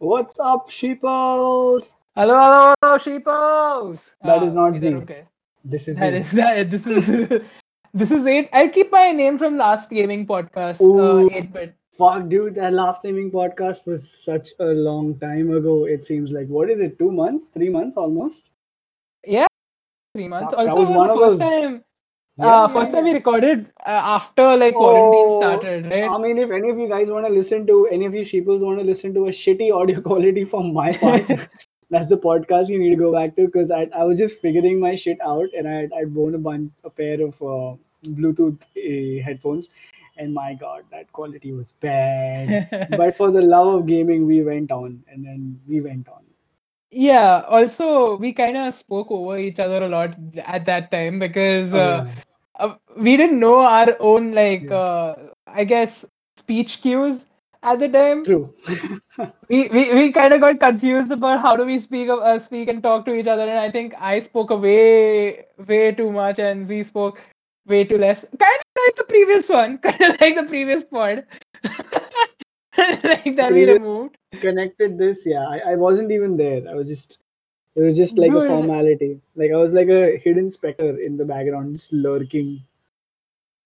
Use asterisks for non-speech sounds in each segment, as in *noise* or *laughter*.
What's up, sheeples? Hello, hello, hello, sheepos. That is Uh, not Z. okay? This is That it. is *laughs* that. This is *laughs* this is eight. I'll keep my name from last gaming podcast. Ooh. Uh, eight bit. Fuck, dude, that last timing podcast was such a long time ago. It seems like what is it? Two months, three months, almost. Yeah, three months. That- that also, was one the of first those- time. Yeah, uh, first time we recorded uh, after like quarantine Oh, started, right? I mean, if any of you guys want to listen to any of you sheeples want to listen to a shitty audio *laughs* quality from my part, *laughs* that's the podcast you need to go back to because I, I was just figuring my shit out and I I'd worn a bunch a pair of uh, Bluetooth uh, headphones and my god that quality was bad. *laughs* but for the love of gaming, we went on and then we went on. yeah. Also, we kind of spoke over each other a lot at that time because Oh, uh, yeah. Uh, we didn't know our own like Yeah. uh, I guess speech cues at the time. True. *laughs* we we, we kind of got confused about how do we speak uh, speak and talk to each other and i think i spoke way way too much and z spoke way too less kind of like the previous one *laughs* kind of like the previous pod *laughs* like that we Previous- removed Connected this, yeah. I, I wasn't even there. I was just it was just like a formality. Like I was like a hidden specter in the background, just lurking.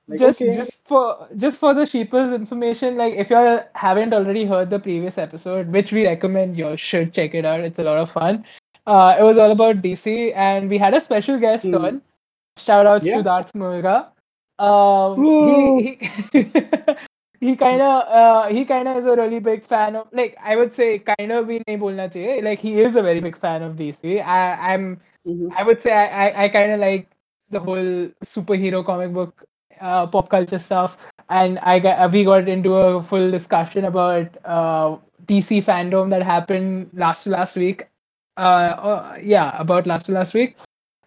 Like, just okay. just for just for the sheepers information like if you haven't already heard the previous episode which we recommend you should check it out it's a lot of fun uh, it was all about dc and we had a special guest Hmm. on shout outs Yeah. to Darth Mulga. um he he, *laughs* he kind of uh, he kind of is a really big fan of like i would say kind of nahi bolna chahiye like he is a very big fan of dc i i'm Mhm. I would say I, I, I kind of like the whole superhero comic book uh, pop culture stuff, and I got, we got into a full discussion about uh, DC fandom that happened last to last week. Uh, uh, yeah, about last to last week,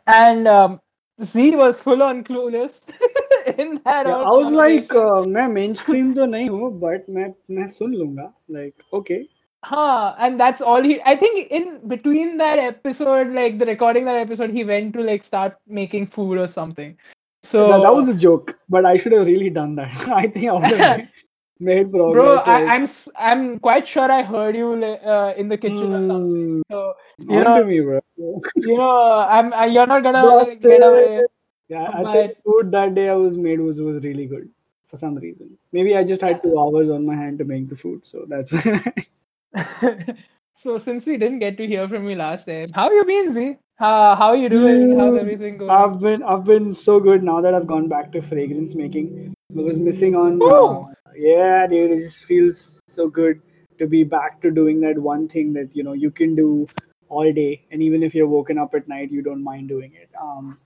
and um, Z was full on clueless *laughs* in that. Yeah, whole I was like, conversation. uh, मैं mainstream तो नहीं हूँ, but मैं मैं सुन लूँगा. Like, okay. Huh, and that's all he. I think in between that episode, like the recording that episode, he went to like start making food or something. So that, that was a joke, but I should have really done that. I *laughs* think I would have *laughs* made progress. bro I, i'm s- i'm quite sure i heard you uh, in the kitchen or something hmm, so you know me, bro. you know i'm I, you're not gonna Busted. get away Yeah, I think food that day I was made was was really good for some reason. Maybe I just had two hours on my hand to make the food, so that's *laughs* so since we didn't get to hear from you last time how you been z how, how are you doing how's everything going I've been I've been so good now that I've gone back to fragrance making. I was missing on. Uh, Ooh. Yeah, dude, it just feels so good to be back to doing that one thing that you know you can do all day, and even if you're woken up at night, you don't mind doing it. Um,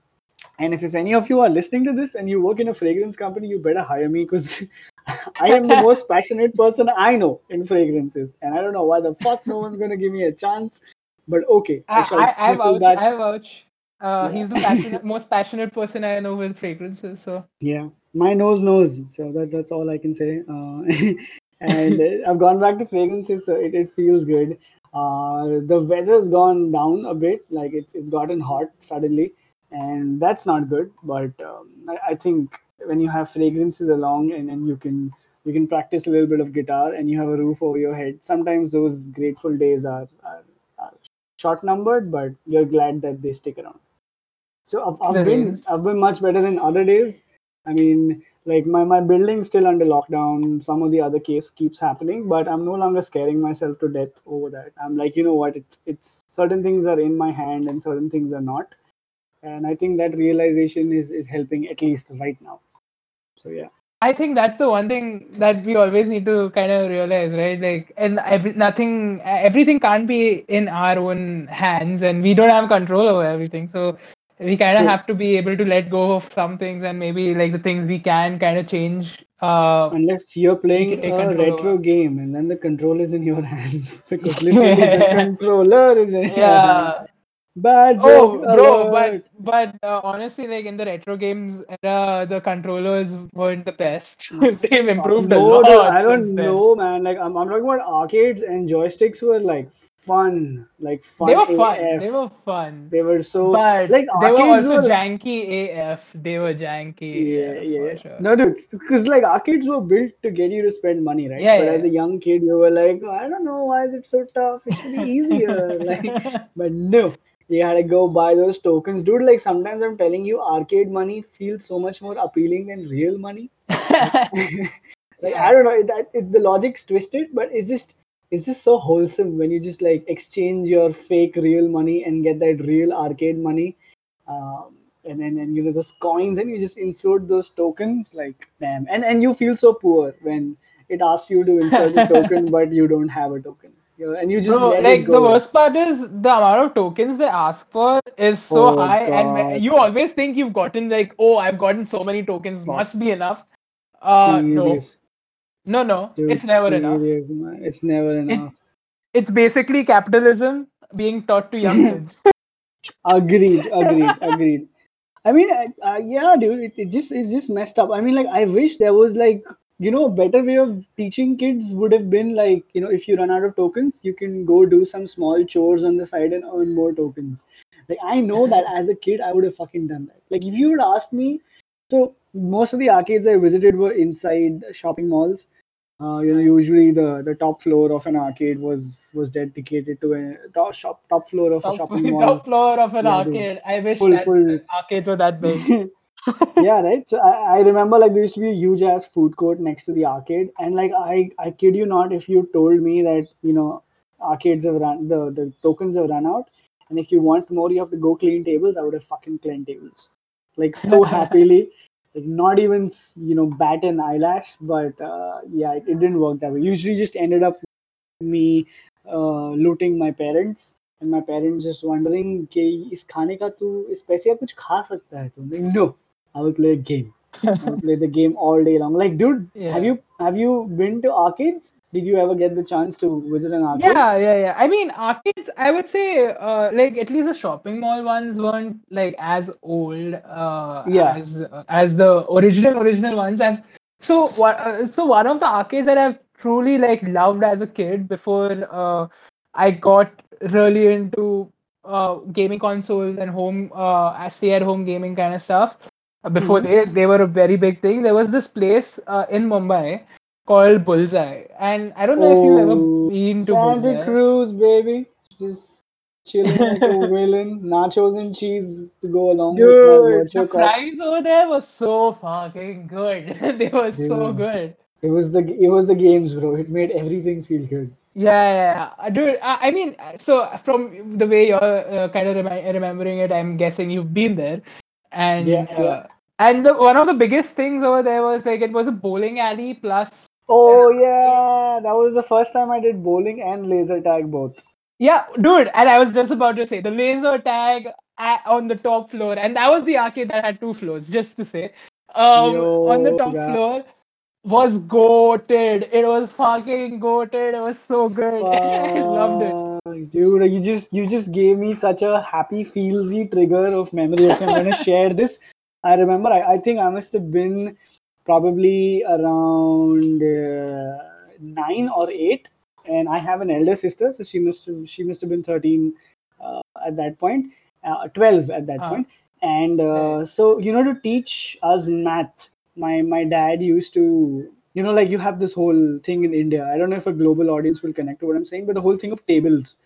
and if, if any of you are listening to this and you work in a fragrance company, you better hire me because *laughs* I am the most passionate person I know in fragrances, and I don't know why the fuck no one's gonna give me a chance. But okay, I, I, shall I, I vouch that. i vouch uh, Yeah. he's the passionate, *laughs* most passionate person i know with fragrances so Yeah, my nose knows. So that that's all I can say. Uh, *laughs* and uh, I've gone back to fragrances, so it, it feels good. Uh, the weather's gone down a bit, like it's it's gotten hot suddenly, and that's not good. But um, I, I think when you have fragrances along and, and you can you can practice a little bit of guitar and you have a roof over your head, sometimes those grateful days are, are, are short numbered, but you're glad that they stick around. So I've, I've been is. I've been much better than other days. I mean, like my, my building's still under lockdown. Some of the other case keeps happening, but I'm no longer scaring myself to death over that. I'm like, you know what? It's it's certain things are in my hand and certain things are not, and I think that realization is is helping at least right now. So yeah, I think that's the one thing that we always need to kind of realize, right? Like, and every, nothing, everything can't be in our own hands, and we don't have control over everything. So we kind of True. have to be able to let go of some things, and maybe like the things we can kind of change. Uh, unless you're playing a control retro game and then the control is in your *laughs* hands *laughs* because literally the controller is in your hands. yeah. Bad Oh, joke bro, alert. but but uh, honestly, like in the retro games era, the controllers weren't the best. *laughs* They've improved a lot. dude, I don't know, man. Like I'm, I'm talking about arcades and joysticks were like fun, like fun. They were fun. AF. They were fun. They were so But like they were also were janky AF. They were janky yeah, AF yeah. sure. No, dude, because like arcades were built to get you to spend money, right? Yeah, but yeah. as a young kid, you were like, I don't know why is it so tough. It should be easier. *laughs* *laughs* like, but no, you had to go buy those tokens, dude. Like sometimes I'm telling you, arcade money feels so much more appealing than real money. *laughs* like Yeah. I don't know, it, it- the logic's twisted, but it's just it's just so wholesome when you just like exchange your fake real money and get that real arcade money, um, and then and you know those coins and you just insert those tokens. Like damn, and and you feel so poor when it asks you to insert a *laughs* token, but you don't have a token. You know, and you just Bro, like the worst part is the amount of tokens they ask for is so Oh, high, and you always think you've gotten like, oh, I've gotten so many tokens, must be enough. Uh, no. No, no, Dude, it's never enough. man. It's never enough. It's basically capitalism being taught to young *laughs* kids. Agreed, *laughs* agreed, agreed. I mean, uh, yeah, dude, it, it just is just messed up. I mean, like, I wish there was like you know a better way of teaching kids would have been like you know if you run out of tokens, you can go do some small chores on the side and earn more tokens. Like I know that as a kid, I would have fucking done that. Like if you would ask me, so most of the arcades I visited were inside shopping malls. Uh, you know, usually the, the top floor of an arcade was was dedicated to a top shop top floor of a top, shopping *laughs* mall. top floor of an Yeah, arcade. I wish Full- that full- arcades were that big. *laughs* yeah, right. So I, I remember like there used to be a huge ass food court next to the arcade, and like I I kid you not, if you told me that you know arcades have run the the tokens have run out, and if you want more, you have to go clean tables. I would have fucking cleaned tables, like so *laughs* happily like not even you know bat an eyelash but uh, yeah it, it, didn't work that way. Usually just ended up me uh, looting my parents and my parents just wondering is khane ka tu is paise kuch kha sakta hai tu like, no i will play a game. *laughs* play the game all day long like dude Yeah. have you have you been to arcades did you ever get the chance to visit an arcade Yeah, yeah, yeah. I mean, arcades. I would say, uh, like at least the shopping mall ones weren't like as old, uh, Yeah. as as the original original ones. I've, so what? Uh, so one of the arcades that I've truly like loved as a kid before uh, I got really into uh, gaming consoles and home uh, stay at home gaming kind of stuff. Before Mhm. they they were a very big thing. There was this place uh, in Mumbai called Bullseye, and I don't know if you've ever Oh, been to Santa Bullseye. Cruz baby just chilling like a *laughs* villain nachos and cheese to go along with my Dude, virtual the fries over there were so fucking good. *laughs* they were so good. it was the it was the games bro it made everything feel good Yeah, yeah. Uh, dude. I, I mean, uh, so from the way you're uh, kind of remi- remembering it, I'm guessing you've been there, and Yeah, yeah. uh, and the, one of the biggest things over there was like it was a bowling alley plus Oh yeah, that was the first time I did bowling and laser tag both. Yeah, dude, and I was just about to say the laser tag on the top floor, and that was the arcade that had two floors, just to say. Um, on the top yeah. floor was goated. It was fucking goated. It was so good. *laughs* I loved it. Dude, you just you just gave me such a happy feelsy trigger of memory. Okay, I'm gonna *laughs* share this. I remember I, I think I must have been probably around uh, nine or eight, and I have an elder sister, so she must have she must have been thirteen uh, at that point, uh, twelve at that Ah. point. And uh, so you know to teach us math, my my dad used to you know like you have this whole thing in India. I don't know if a global audience will connect to what I'm saying, but the whole thing of tables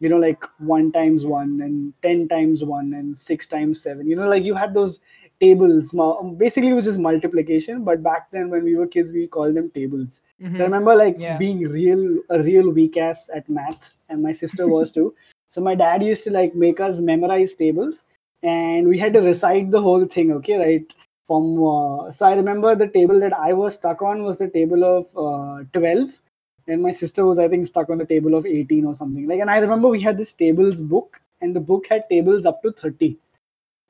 you know like one times one and 10 times one and six times seven you know like you had those tables basically it was just multiplication but back then when we were kids we called them tables. So i Mhm. remember like Yeah. being real a real weak ass at math and my sister was *laughs* too. So my dad used to like make us memorize tables and we had to recite the whole thing okay right? From uh, so i remember the table that i was stuck on was the table of uh, 12 and my sister was i think stuck on the table of 18 or something. Like and i remember we had this tables book and the book had tables up to 30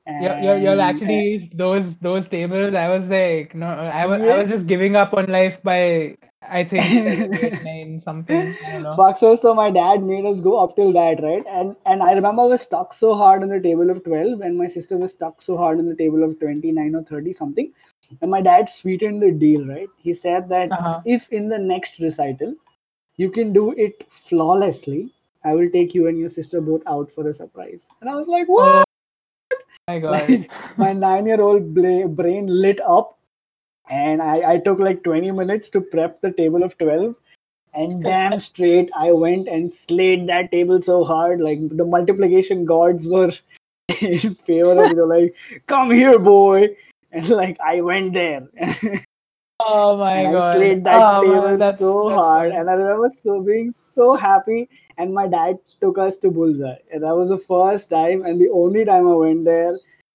You're, you're, you're actually those those tables. I was like, no, I was I was just giving up on life by I think eight, nine *laughs* something. I don't know. Fuck so so my dad made us go up till that, right? And and I remember I was stuck so hard on the table of 12, and my sister was stuck so hard on the table of 29 or 30 something. And my dad sweetened the deal, right? He said that Uh-huh. if in the next recital you can do it flawlessly, I will take you and your sister both out for a surprise. And I was like, what? *laughs* My god. Like, my nine year old bla- brain lit up. And I, I took like 20 minutes to prep the table of 12. And *laughs* damn straight, I went and slayed that table so hard. Like the multiplication gods were *laughs* in favor of, you like, come here, boy. And like, I went there. oh my and god. I slayed that Oh, table that's- so that's hard, and I remember so being so happy. And my dad took us to Bullseye, and that was the first time and the only time I went there.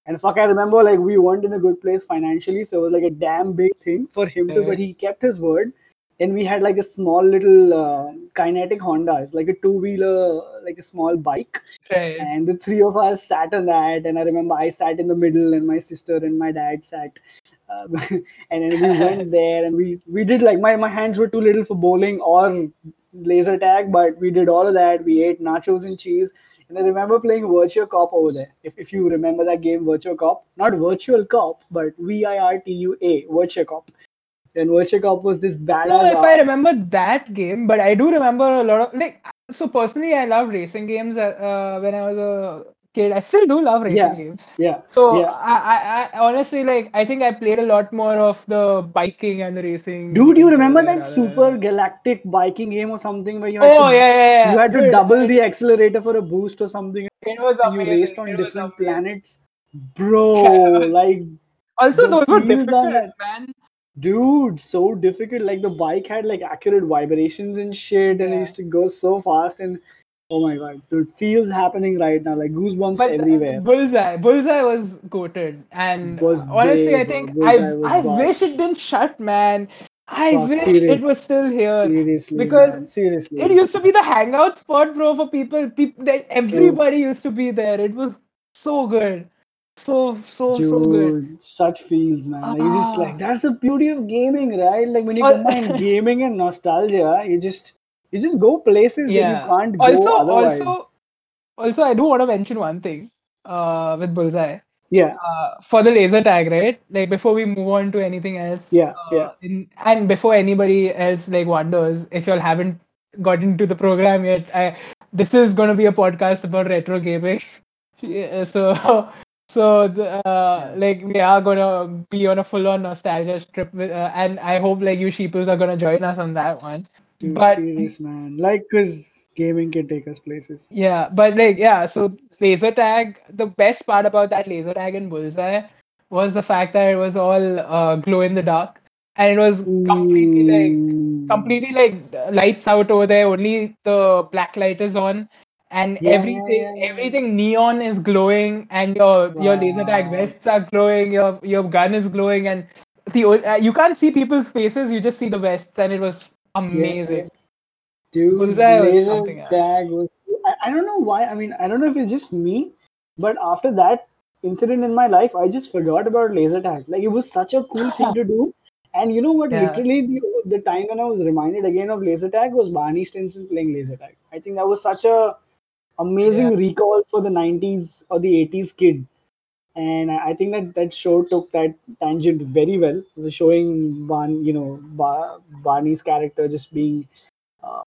And fuck, I remember like we weren't in a good place financially, so it was like a damn big thing for him to. Yeah. But he kept his word, and we had like a small little uh, Kinetic Honda. It's like a two wheeler, like a small bike Right. and the three of us sat on that and i remember i sat in the middle and my sister and my dad sat um, *laughs* and then we *laughs* went there and we we did like my, my hands were too little for bowling or laser tag but we did all of that we ate nachos and cheese and i remember playing virtual cop over there if, if you remember that game virtual cop not virtua cop but v-i-r-t-u-a virtual cop and virtual cop was this I don't know if I remember that game, but I do remember a lot of like. So personally, I love racing games. Uh, uh, when I was a kid, I still do love racing Yeah. games. yeah So yeah I, I, I honestly like. I think I played a lot more of the biking and the racing. Dude, you remember that super galactic biking game or something where you had Oh to, yeah, yeah, yeah. you had to double the accelerator for a boost or something It was and you raced on It different planets? Bro, *laughs* like Also, those were difficult, that- man. dude, so difficult. Like the bike had like accurate vibrations and shit, and it used to go so fast and oh my god, dude, feels happening right now, like goosebumps But uh, everywhere. Bullseye, Bullseye was goated, and Was honestly, I big, bro. think Bullseye I I boss. wish it didn't shut, man. I Fuck, wish serious. it was still here. Seriously, because man, seriously. It used to be the hangout spot, bro, for people. People, they, everybody used to be there. It was so good, so so so good. Such feels, man. Like you just Ah. like that's the beauty of gaming, right? Like when you combine *laughs* gaming and nostalgia, you just you just go places that you can't go Also, otherwise. also, also, I do want to mention one thing. Uh, with Bullseye, yeah, uh, for the laser tag, right? Like before we move on to anything else. Yeah, uh, yeah. In, and before anybody else like wonders if y'all haven't got into the program yet, I, this is gonna be a podcast about retro gaming. *laughs* Yeah, so *laughs* so the, uh, like we are gonna be on a full-on nostalgia trip, with, uh, and I hope like you sheeples are gonna join us on that one. Dude, but serious, man. Like, cause gaming can take us places. Yeah, but like yeah, so laser tag, the best part about that laser tag in Bullseye was the fact that it was all uh, glow in the dark. And it was completely like completely like lights out over there, only the black light is on. And Yeah, everything yeah, yeah. everything neon is glowing. And your your laser tag vests are glowing, your your gun is glowing. And the uh, you can't see people's faces, you just see the vests. And it was amazing. Dude, was laser tag was. I, I don't know why. I mean, I don't know if it's just me, but after that incident in my life, I just forgot about laser tag. Like it was such a cool thing to *laughs* do. And you know what? Yeah. Literally, the, the time when I was reminded again of laser tag was Barney Stinson playing laser tag. I think that was such a amazing recall for the 90s or the 80s kid. And I think that that show took that tangent very well. Showing Barn, you know, Bar- Barney's character just being uh,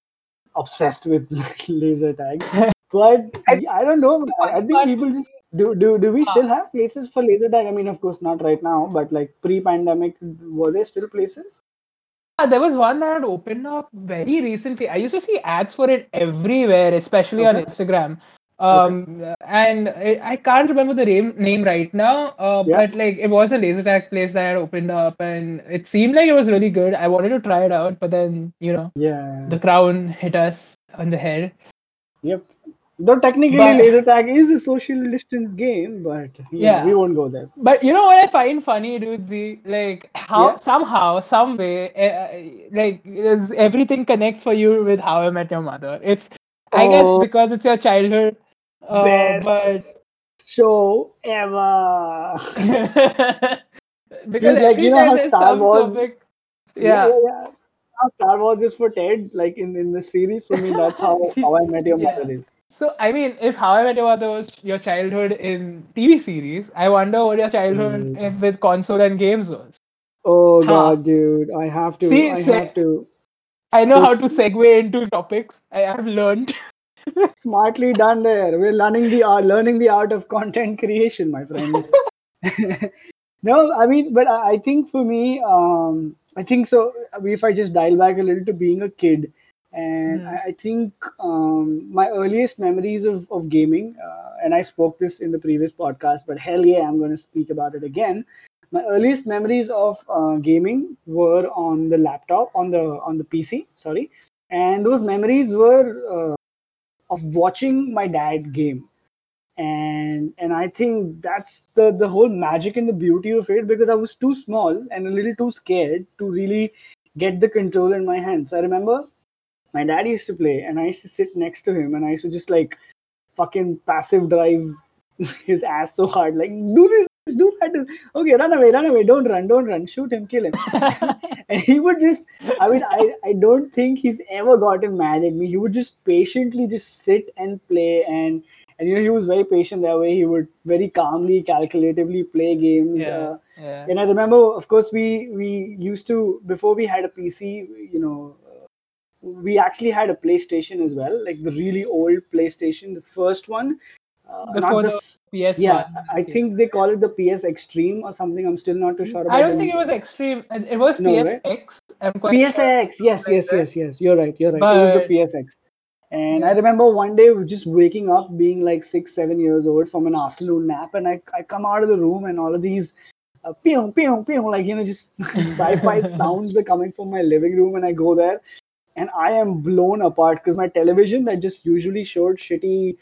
obsessed with *laughs* laser tag. But I- don't know. I think people just do. Do do we still have places for laser tag? I mean, of course, not right now. But like pre-pandemic, was there still places? Yeah, there was one that had opened up very recently. I used to see ads for it everywhere, especially on Instagram. Um, and I, I can't remember the name name right now. Uh, Yeah. but like it was a laser tag place that had opened up, and it seemed like it was really good. I wanted to try it out, but then you know Yeah. the crown hit us on the head. Yep. Though technically, But- laser tag is a social distance game, but yeah, we won't go there. But you know what I find funny, dude? Z, like how Yeah. somehow, some way, uh, like is everything connects for you with How I Met Your Mother. It's I guess Oh. because it's your childhood. Uh, Best. but Show ever. *laughs* because like, you know how Star Wars- topic- yeah, yeah. yeah. How Star Wars is for Ted, like in, in the series, for me, that's how, *laughs* how I Met Your Yeah. Mother is. So I mean, if How I Met Your Mother was your childhood in TV series, I wonder what your childhood Mm. in, with console and games was. Oh Huh. god, dude, I have to, See, I have to. I know So how to segue into topics. I have learned. *laughs* Smartly done there. We're learning the art, learning the art of content creation, my friends. *laughs* *laughs* no, I mean, but I think for me, um, I think so. If I just dial back a little to being a kid, and Hmm. I, I think um, my earliest memories of, of gaming, uh, and I spoke this in the previous podcast, but hell yeah, I'm going to speak about it again. My earliest memories of uh, gaming were on the laptop, on the on the PC, sorry, and those memories were uh, of watching my dad game. And and i think that's the the whole magic and the beauty of it because i was too small and a little too scared to really get the control in my hands. I remember my dad used to play and i used to sit next to him and i used to just like fucking passive drive *laughs* his ass so hard like do this do that. Okay run away run away. Don't run don't run. Shoot him kill him. *laughs* And he would just i mean i i don't think he's ever gotten mad at me. He would just patiently just sit and play and and you know he was very patient that way. He would very calmly calculatively play games yeah, uh, yeah. and i remember of course we we used to before we had a pc you know we actually had a playstation as well like the really old playstation the first one. Uh, Before not the PS yeah i think they call it the ps extreme or something i'm still not too sure about I don't think it was extreme. It was No, right? PSX. I'm quite sure. PSX, yes, yes, yes, yes. You're right. You're right. it was the PSX. And I remember one day just waking up, being like six, seven years old from an afternoon nap, and I, I come out of the room and all of these uh, pew, pew, pew, like, you know, just *laughs* sci-fi *laughs* sounds are coming from my living room, and I go there, and I am blown apart because my television that just usually showed shitty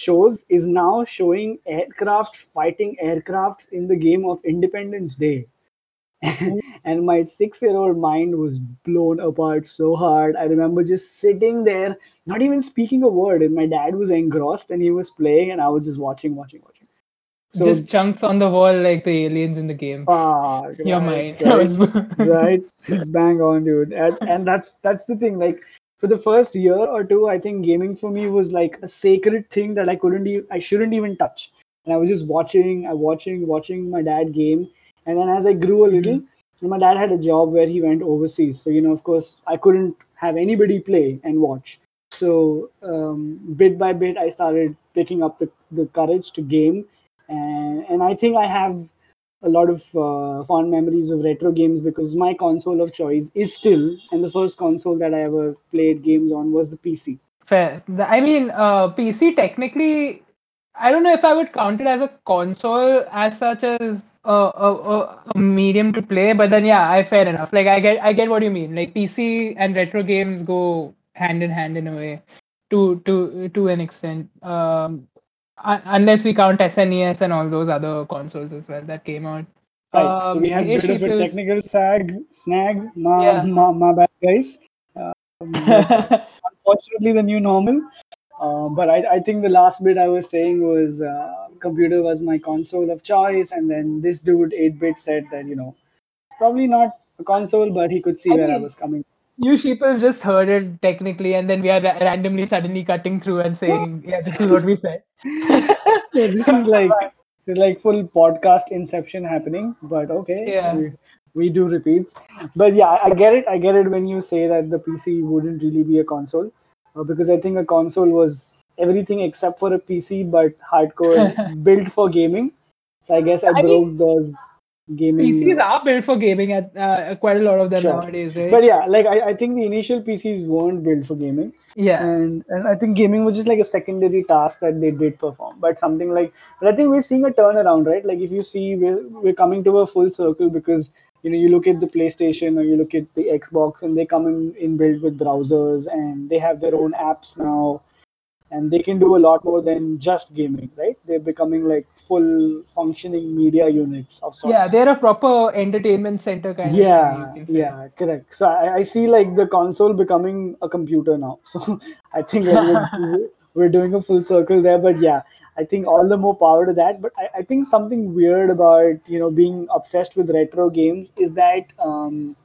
shows is now showing aircraft fighting aircrafts in the game of Independence Day. *laughs* and my six year old mind was blown apart so hard. I remember just sitting there, not even speaking a word, and my dad was engrossed and he was playing, and I was just watching, watching, watching. So, just chunks on the wall like the aliens in the game. Your right, mind. *laughs* right, right, bang on, dude. And, and that's that's the thing. Like for the first year or two, I think gaming for me was like a sacred thing that I couldn't, e- I shouldn't even touch. And I was just watching, I watching, watching my dad game. And then as I grew a little, my dad had a job where he went overseas. So you know, of course, I couldn't have anybody play and watch. So um, bit by bit, I started picking up the, the courage to game, and and I think I have a lot of uh, fond memories of retro games because my console of choice is still, and the first console that I ever played games on was the PC. Fair. I mean, uh, PC technically, I don't know if I would count it as a console as such as a, a, a, medium to play, but then yeah, I fair enough. Like I get I get what you mean. Like PC and retro games go hand in hand in a way, to to to an extent. Um, un- unless we count SNES and all those other consoles as well that came out. Right. so Um, we had a bit of a technical sag, snag. My, Yeah. my, my bad, guys. Um, that's *laughs* unfortunately the new normal. Uh, but I, I think the last bit I was saying was uh, computer was my console of choice, and then this dude 8-bit said that you know probably not a console, but he could see I where I was coming. You sheeples just heard it technically, and then we are ra- randomly suddenly cutting through and saying, "Yeah, this is what we said." *laughs* So this is like this is like full podcast inception happening, but okay. Yeah. We, we do repeats, but yeah, I get it. I get it when you say that the PC wouldn't really be a console, uh, because I think a console was everything except for a PC, but hardcore *laughs* built for gaming. So I guess I, I broke those gaming. PCs are built for gaming at uh, quite a lot of them Sure. nowadays, right? but yeah, like I, I think the initial PCs weren't built for gaming. yeah, and and I think gaming was just like a secondary task that they did perform. But something like, but I think we're seeing a turnaround, right? Like if you see, we're we're coming to a full circle because you know you look at the PlayStation or you look at the Xbox, and they come in inbuilt with browsers, and they have their own apps now, and they can do a lot more than just gaming, right? They're becoming like full functioning media units of sorts yeah, they're a proper entertainment center kind yeah of thing. You can say. yeah correct so I, I see like the console becoming a computer now *laughs* so i think we're, *laughs* we're doing a full circle there but yeah i think all the more power to that but I, I think something weird about you know being obsessed with retro games is that um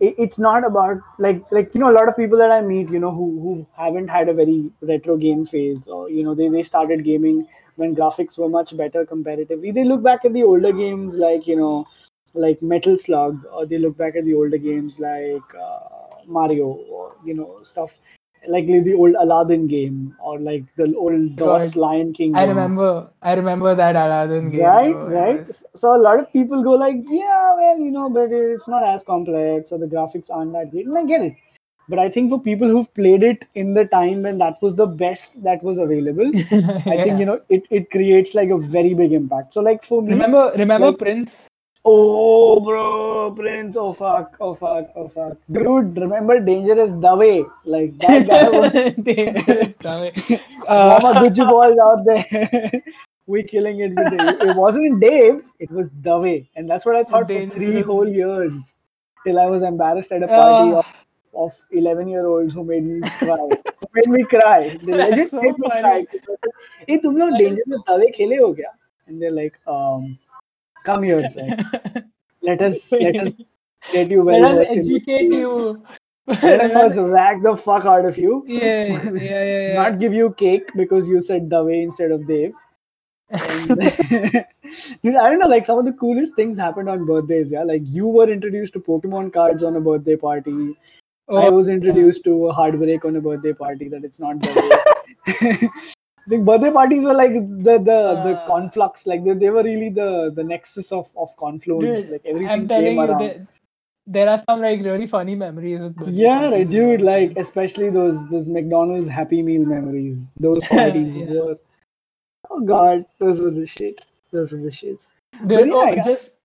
it's not about like like you know a lot of people that i meet you know who who haven't had a very retro game phase or you know they, they started gaming when graphics were much better comparatively. They look back at the older games like you know like metal slug or they look back at the older games like uh, mario or you know stuff like the old Aladdin game or like the old DOS God. Lion King. I remember, I remember that Aladdin game. Right. It right. was- So a lot of people go like, yeah, well, you know, but it's not as complex or the graphics aren't that great, and I get it. But I think for people who've played it in the time when that was the best that was available, *laughs* I think you know it, it creates like a very big impact. So like for me, Remember, remember like- Prince? Oh, bro, Prince. Oh, fuck. Oh, fuck. Oh, fuck. Dude, remember Dangerous Dave? Like, that guy *laughs* was. Dangerous Dave. *laughs* Uh, Mama Gucci *laughs* balls out there. we killing it with Dave. It wasn't Dave, it was Dave. And that's what I thought Dangerous. for three whole years. Till I was embarrassed at a uh, party uh, of 11 year olds who made me cry. who made me cry. The legend so made me funny. cry. Hey, tum log Dangerous Dave khele ho kya? And they're like, um come here, friend. *laughs* Let us let us get you well let us educate you. Let us *laughs* first rag the fuck out of you. yeah, yeah, *laughs* yeah, yeah. not give you cake because you said Dave instead of Dave. I don't know, like some of the coolest things happened on birthdays. Yeah, like you were introduced to Pokemon cards on a birthday party. I Oh, was introduced to a heartbreak on a birthday party that it's not. The birthday parties were like the the the Uh. conflux, like they, they were really the the nexus of of confluence. Dude, like everything I'm telling came you, around. there, there are some like really funny memories with birthday Yeah, right, dude. Like especially those those McDonald's Happy Meal memories. Those *laughs* parties Yeah. were. Oh God, those were the shit. Those were the shits. Dude, yeah, oh, just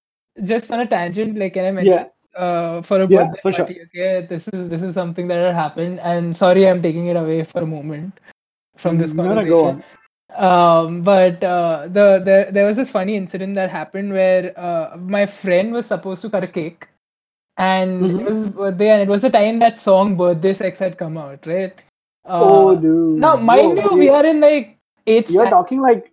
just on a tangent, like can I mention Yeah, uh, for a Yeah, birthday for sure. party. Okay, this is this is something that had happened, and sorry, I'm taking it away for a moment from this no, no, conversation. go on. Um, but uh, the, the there was this funny incident that happened where uh, my friend was supposed to cut a cake, and Mhm. it was birthday, and it was the time that song "Birthday Sex" had come out, right? Uh, oh, dude. Now, mind Whoa, you, we are in like eighth. You're talking like.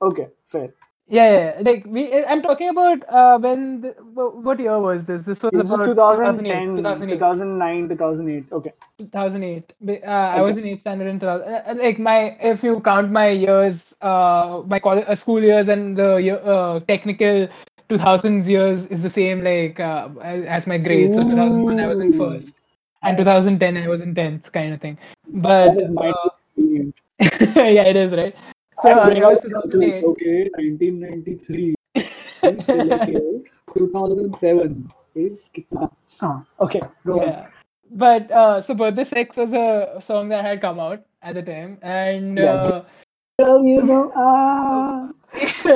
Okay, fair. Yeah, yeah, like we. I'm talking about uh, when. The, what year was this? This was This is about 2010, 2008. 2009, 2008. Okay. 2008. Ba- Uh, I was in eighth standard in 2000. uh, uh, Like my, if you count my years, uh, my college, uh, school years and the year, uh, technical 2000s years is the same like uh, as, my grades. So 2001 I was in first, and 2010 I was in tenth, kind of thing. But That is my uh, *laughs* yeah, it is right. So I bring was 2008. Okay, 1993. Please *laughs* select 2007 is kitna? Huh. Okay, go on. yeah but uh so birthday sex was a song that had come out at the time and Yeah. uh, Girl, you know, ah. *laughs*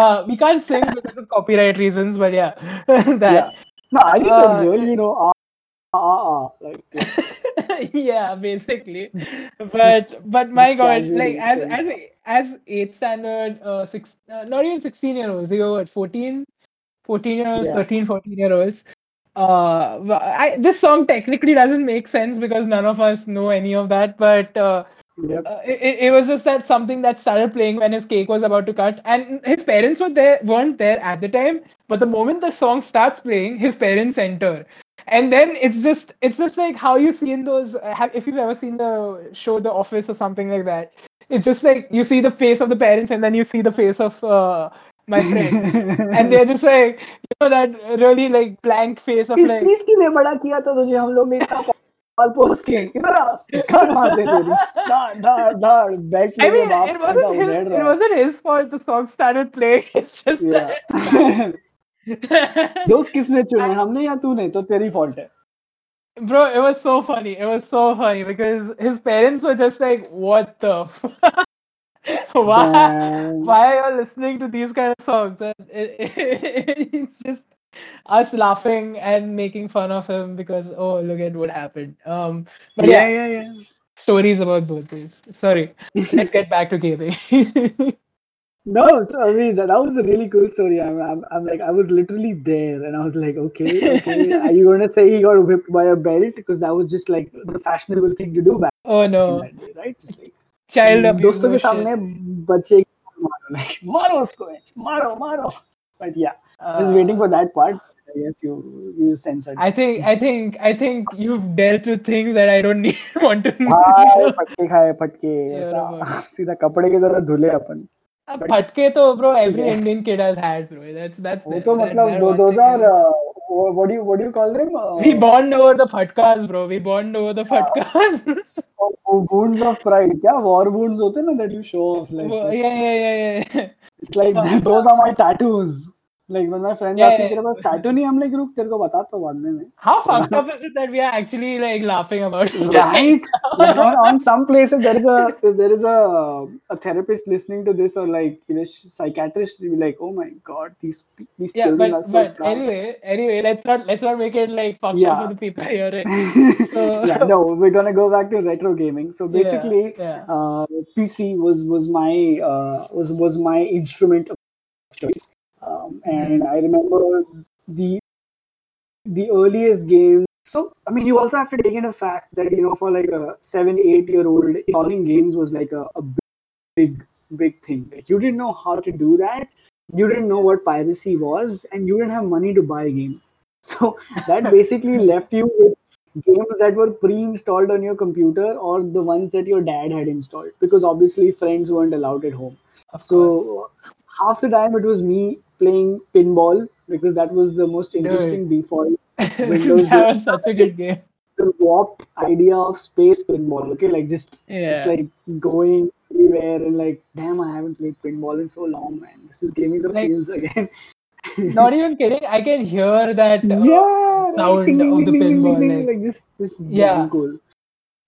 uh we can't sing because of copyright reasons but yeah *laughs* that Yeah. No, I just Uh, said girl, you know, ah, ah, ah. Like, yeah. yeah basically but but my just god like as as as eighth standard uh six uh, not even 16 year olds they were what 14 14 year olds Yeah. 13 14 year olds uh I, this song technically doesn't make sense because none of us know any of that but uh, Yep. uh, it, it- it was just that something that started playing when his cake was about to cut and his parents were there weren't there at the time but the moment the song starts playing his parents enter and then it's just it's just like how you see in those uh, have, if you've ever seen the show the office or something like that it's just like you see the face of the parents and then you see the face of uh, my friend *laughs* and they're just like you know that really like blank face of इस like चीज के लिए बड़ा किया था तुझे हम लोग ने इतना कॉल पोस्ट के इधर आ कट मारते तेरी धाड़ धाड़ धाड़ बैठ I लेके mean, बाप it का wasn't his, उधेड़ it रहा wasn't his fault. The song started playing. *laughs* It's just Yeah. that, *laughs* दोस्त किसने चुने हमने या तूने तो तेरी फॉल्ट है bro. It was so funny. It was so funny because his parents were just like, "What the? f- *laughs* why? Damn. Why are you listening to these kind of songs?" And *laughs* it, it's just us laughing and making fun of him because oh look at what happened. Um, but yeah, yeah yeah yeah stories about birthdays. Sorry, *laughs* let's get back to gaming. No, so I mean that, that was a really cool story. I'm, I'm, I'm like I was literally there, and I was like, okay, okay. Are you gonna say he got whipped by a belt? Because that was just like the fashionable thing to do back oh in no, that day, right? Just like child abuse. दोस्तों के no shit. सामने बच्चे को मारो, like मारो उसको, मारो मारो. But yeah, I was waiting Uh, for that part. I guess you you censored. I think I think I think you've dealt with things that I don't need *laughs* want to hi know. फटके खाए फटके Yeah, ऐसा बराबर. *laughs* सीधा कपड़े की तरह धुले अपन अब फटके तो bro every Indian kid has had bro that's that's वो तो मतलब those are uh, what do you what do you call them? Uh, we bond over the fatkas, bro. We bond over the fatkas. *laughs* wounds of pride, yeah, war wounds, hote na, that you show off, like. Yeah, yeah, yeah, yeah. It's like *laughs* those are my tattoos. Like when my friends Yeah, ask me yeah. तेरे पास tattoo नहीं हम like रुक तेरे को बताता हूँ बाद में मैं. How fucked *laughs* up is it that we are actually like laughing about it? right *laughs* like on, on some places there is a there is a a therapist listening to this or like you know psychiatrist will be like oh my god these these Yeah, children but, are so but smart anyway, anyway, let's not let's not make it like fucked Yeah. up for the people hearing. *laughs* So yeah no we're gonna go back to retro gaming so Yeah, basically yeah. uh, pc was was my uh, was was my instrument of choice um, and i remember the the earliest game so i mean you also have to take into fact that you know for like a seven eight year old installing games was like a, a big big thing. Like you didn't know how to do that. You didn't know what piracy was and you didn't have money to buy games. *laughs* So that basically left you with games that were pre-installed on your computer or the ones that your dad had installed because obviously friends weren't allowed at home. Of course. so half the time it was me playing pinball because that was the most interesting default *laughs* Windows that was such a good game. the warped idea of space pinball okay like just just Yeah. like going everywhere and like damn i haven't played pinball in so long man this is giving me the Like- feels again *laughs* Not even kidding. I can hear that. uh, yeah sound Ding, ding, of the ding, pinball, like- like this this is Yeah. cool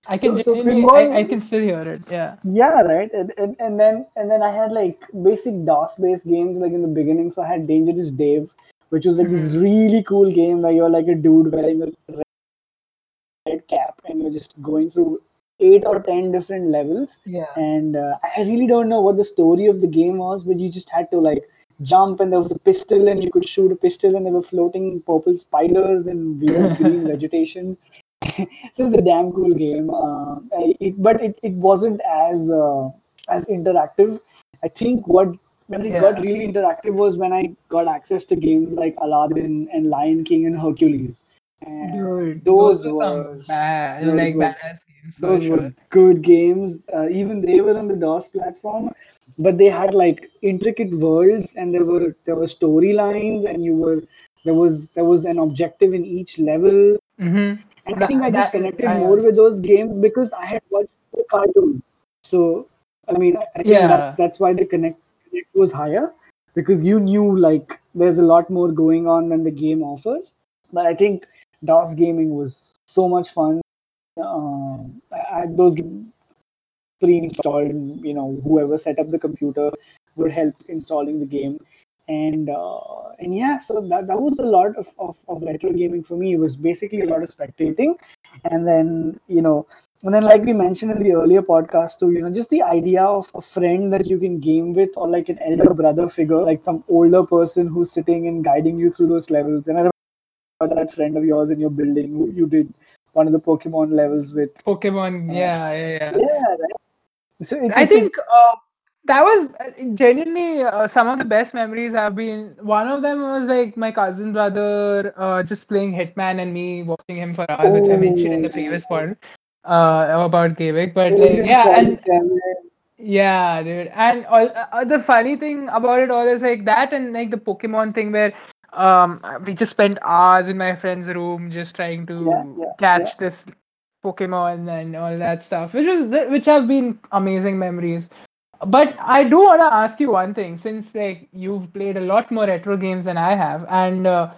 I can so- so I, I can still hear it. Yeah. yeah right and, and and then and then i had like basic dos based games like in the beginning so i had dangerous dave which was like this Mm-hmm. really cool game where you're like a dude wearing a red cap and you're just going through eight or ten different levels Yeah. and uh, i really don't know what the story of the game was but you just had to like jump and there was a pistol and you could shoot a pistol and there were floating purple spiders and weird green *laughs* vegetation so it's a damn cool game uh, it, but it, it wasn't as uh, as interactive i think what when it got really interactive was when i got access to games like aladdin and lion king and hercules and Dude, those were bad, those like were- badass games. those sure. were good games. Uh, even they were on the DOS platform, but they had like intricate worlds, and there were there were storylines, and you were there was there was an objective in each level. Mhm. And I think I just connected more with those games because I had watched the cartoon. So I mean, I think Yeah. that's that's why the connect, connect was higher because you knew like there's a lot more going on than the game offers. But I think DOS gaming was so much fun. Um, I, I, those pre-installed, you know, whoever set up the computer would help installing the game. And uh, and yeah, so that, that was a lot of, of, of retro gaming for me. It was basically a lot of spectating, and then you know, and then like we mentioned in the earlier podcast too, you know, just the idea of a friend that you can game with, or like an elder brother figure, like some older person who's sitting and guiding you through those levels. And I remember that friend of yours in your building who you did one of the Pokemon levels with. Pokemon. Uh, Yeah, yeah, yeah. Yeah, right. So it, I think uh, that was uh, genuinely uh, some of the best memories I've been. One of them was like my cousin brother uh, just playing Hitman and me watching him for hours, which I mentioned in the previous Oh. one uh, about gaming. But like, yeah, and yeah, dude. And all, uh, the funny thing about it all is like that and like the Pokemon thing where um we just spent hours in my friend's room just trying to Yeah, yeah, catch this Pokemon and all that stuff, which was which have been amazing memories but I do want to ask you one thing since like you've played a lot more retro games than I have, and uh,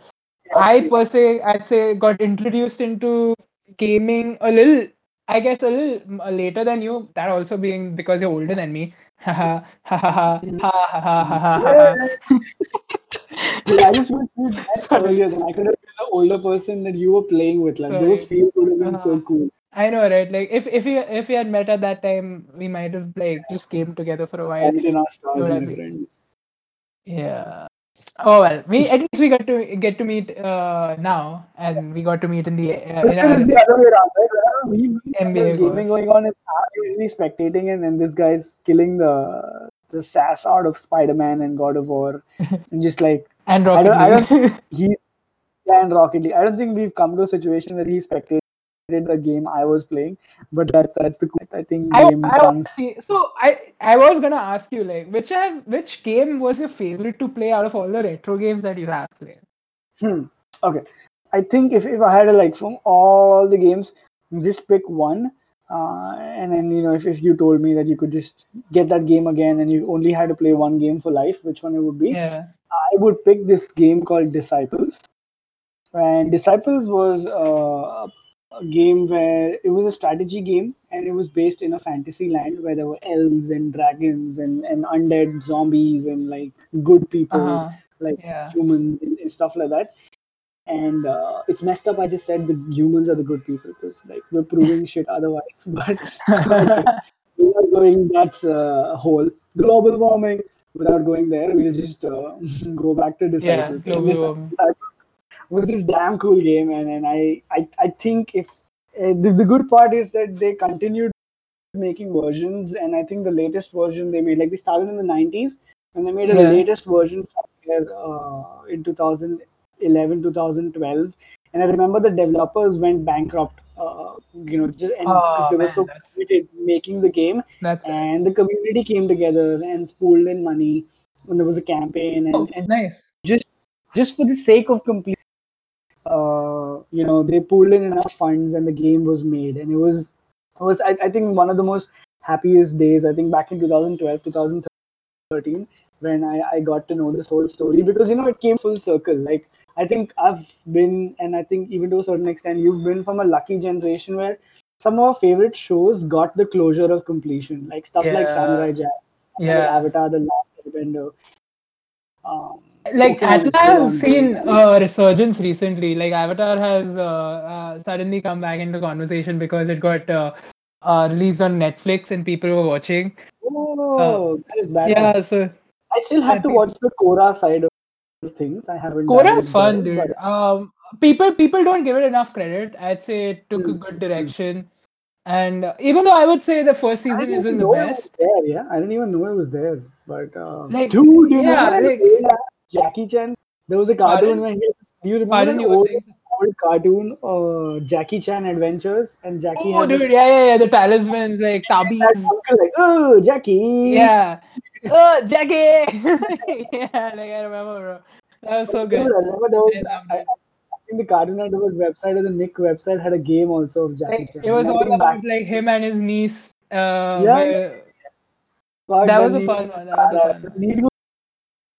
I per se I'd say got introduced into gaming a little, I guess a little later than you. That also being because you're older than me. *laughs* Ha ha ha ha I just wish you earlier than I could have been the older person that you were playing with. Like Sorry. those feels would have been uh-huh. so cool. I know, right? Like if if we if we had met at that time, we might have like just came together for a while. Fault in our stars, Would been- Yeah. Oh well, we at least we got to get to meet uh, now, and we got to meet in the uh, in still, our- the other way around, right? Whenever we NBA gaming going on, it's usually spectating, and then this guy's killing the the sass out of Spider-Man and God of War, *laughs* and just like and I don't, I don't, he and Rocket League. I don't think we've come to a situation where he spectated the game I was playing, but that's that's the cool. I think I, game I comes. see. So I I was gonna ask you like which have which game was your favorite to play out of all the retro games that you have played? Hmm. Okay. I think if, if I had a like from all the games, just pick one. Uh, and then you know, if, if you told me that you could just get that game again and you only had to play one game for life, which one it would be? Yeah. I would pick this game called Disciples. And Disciples was uh, a game where it was a strategy game and it was based in a fantasy land where there were elves and dragons and, and undead zombies and like good people, Uh-huh. like Yeah. humans and, and stuff like that. And uh, it's messed up. I just said the humans are the good people because like we're proving *laughs* shit otherwise. *laughs* But okay, we are going that uh, whole global warming. Without going there, we'll just uh, *laughs* go back to Yeah, disciples. And global warming. Disciples was this damn cool game, and, and I, I I think if uh, the, the good part is that they continued making versions, and I think the latest version they made, like they started in the '90s, and they made a Yeah. latest version somewhere uh, in 2011, 2012. And I remember the developers went bankrupt, uh, you know, just because Oh, they were so committed making the game, That's and the community came together and pooled in money, and there was a campaign, and, oh, and nice. just just for the sake of complete uh, you know they pulled in enough funds and the game was made. And it was it was I, I think one of the most happiest days i think back in 2012 2013 when I, I got to know this whole story. Because you know it came full circle. Like i think i've been and i think even to a certain extent you've been from a lucky generation where some of our favorite shows got the closure of completion. Like stuff like samurai jack Yeah. avatar the last airbender. Um, Like Atlas has seen a resurgence recently. Like Avatar has uh, uh, suddenly come back into conversation because it got uh, uh, released on Netflix and people were watching. Oh, that is badass. Yeah, so I still I have to watch the Korra side of things. I haven't. Korra is fun, there, dude. Um, people people don't give it enough credit. I'd say it took a Hmm, good hmm. direction, and uh, even though I would say the first season isn't the know best, there. Yeah, I didn't even know it was there. But uh, Like, dude, you yeah, that like- Jackie Chan? There was a cartoon Pardon? where he. Do you remember Pardon, that you were old, saying? old cartoon, uh, Jackie Chan Adventures, and Jackie Oh, has dude, yeah, yeah, yeah. The talismans, like that *laughs* uncle like, oh, Jackie. Yeah. *laughs* Oh, Jackie. *laughs* yeah, like I remember, bro. That was so I good. remember there was. I I, think the Cartoon Network website or the Nick website had a game also of Jackie Like Chan. it was And I all think about like him and his niece. Uh, Yeah, where- That was a fun one, that was a fun one.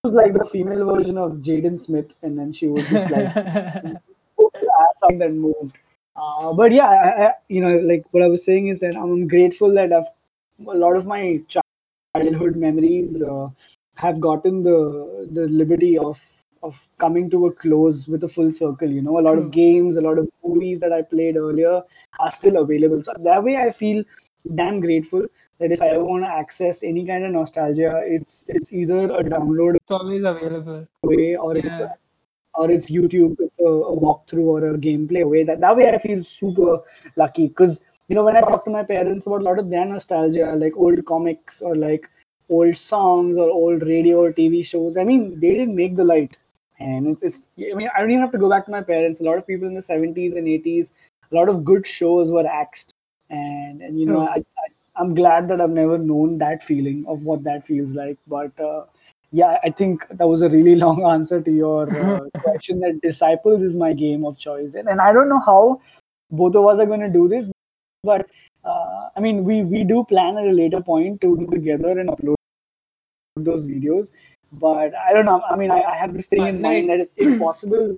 Was like the female version of Jaden Smith, and then she would just like ass out and moved. Uh, but yeah, I, I, you know, like what I was saying is that I'm grateful that I've a lot of my childhood memories uh, have gotten the the liberty of of coming to a close with a full circle. You know, a lot of games, a lot of movies that I played earlier are still available. So that way, I feel damn grateful that if I ever want to access any kind of nostalgia, it's it's either a download it's always available. away or it's or it's YouTube, it's a, a walkthrough or a gameplay way. That that way I feel super lucky because you know when I talk to my parents about a lot of their nostalgia, like old comics or like old songs or old radio or TV shows. I mean, they didn't make the light, and it's, it's I mean I don't even have to go back to my parents. A lot of people in the seventies and eighties, a lot of good shows were axed, and and you know I, I I'm glad that I've never known that feeling of what that feels like, but. Uh, yeah, I think that was a really *laughs* long answer to your uh, *laughs* question. That Disciples is my game of choice, and, and I don't know how both of us are going to do this, but uh, I mean, we we do plan at a later point to do together and upload those videos. But I don't know. I mean, I, I have this thing in mind that if, if possible,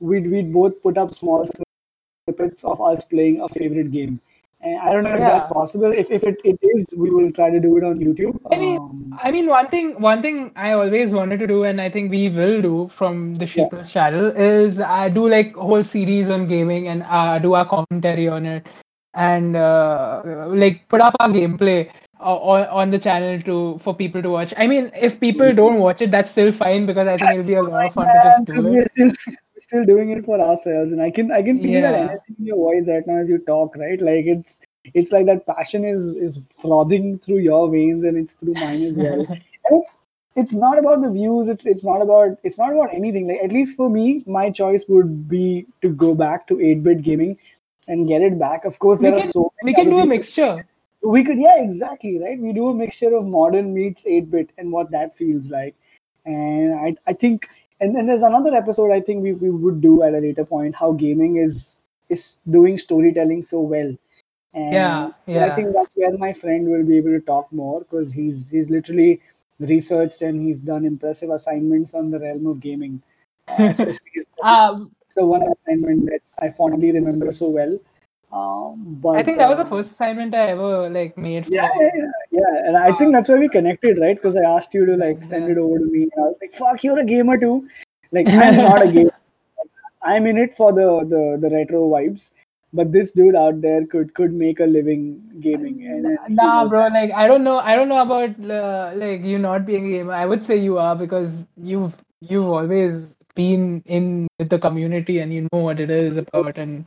we'd we'd both put up small snippets of us playing a favorite game. And I don't know if that's possible. If, if it, it is, we will try to do it on YouTube. I mean, Um, I mean, one thing, one thing I always wanted to do, and I think we will do from the Yeah. Channel, is I do like a whole series on gaming and uh, do our commentary on it, and uh, like put up our gameplay uh, on on the channel to for people to watch. I mean, if people don't watch it, that's still fine because I think it'll be a lot of fun to just do it. Still doing it for ourselves, and I can I can feel that Yeah. energy in your voice right now as you talk, right? Like it's it's like that passion is is frothing through your veins, and it's through mine as well. *laughs* and it's it's not about the views. It's it's not about it's not about anything. Like at least for me, my choice would be to go back to eight bit gaming and get it back. Of course, We there are can so we can do a mixture. we could yeah exactly right we do a mixture of modern meets 8-bit and what that feels like and i, I think and then there's another episode i think we, we would do at a later point how gaming is is doing storytelling so well. And Yeah, I think that's where my friend will be able to talk more because he's he's literally researched and he's done impressive assignments on the realm of gaming, *laughs* uh, um, *laughs* the one assignment that I fondly remember so well. Um, but I think that was the uh, first assignment I ever like made for. yeah, yeah, yeah. And I think that's why we connected, right? Because I asked you to like send it over to me, and I was like, "Fuck, you're a gamer too." Like I'm *laughs* not a gamer. I'm in it for the the the retro vibes, but this dude out there could could make a living gaming, and Nah, bro. that. Like I don't know. I don't know about uh, like you not being a gamer. I would say you are because you've you've always been in with the community and you know what it is about. And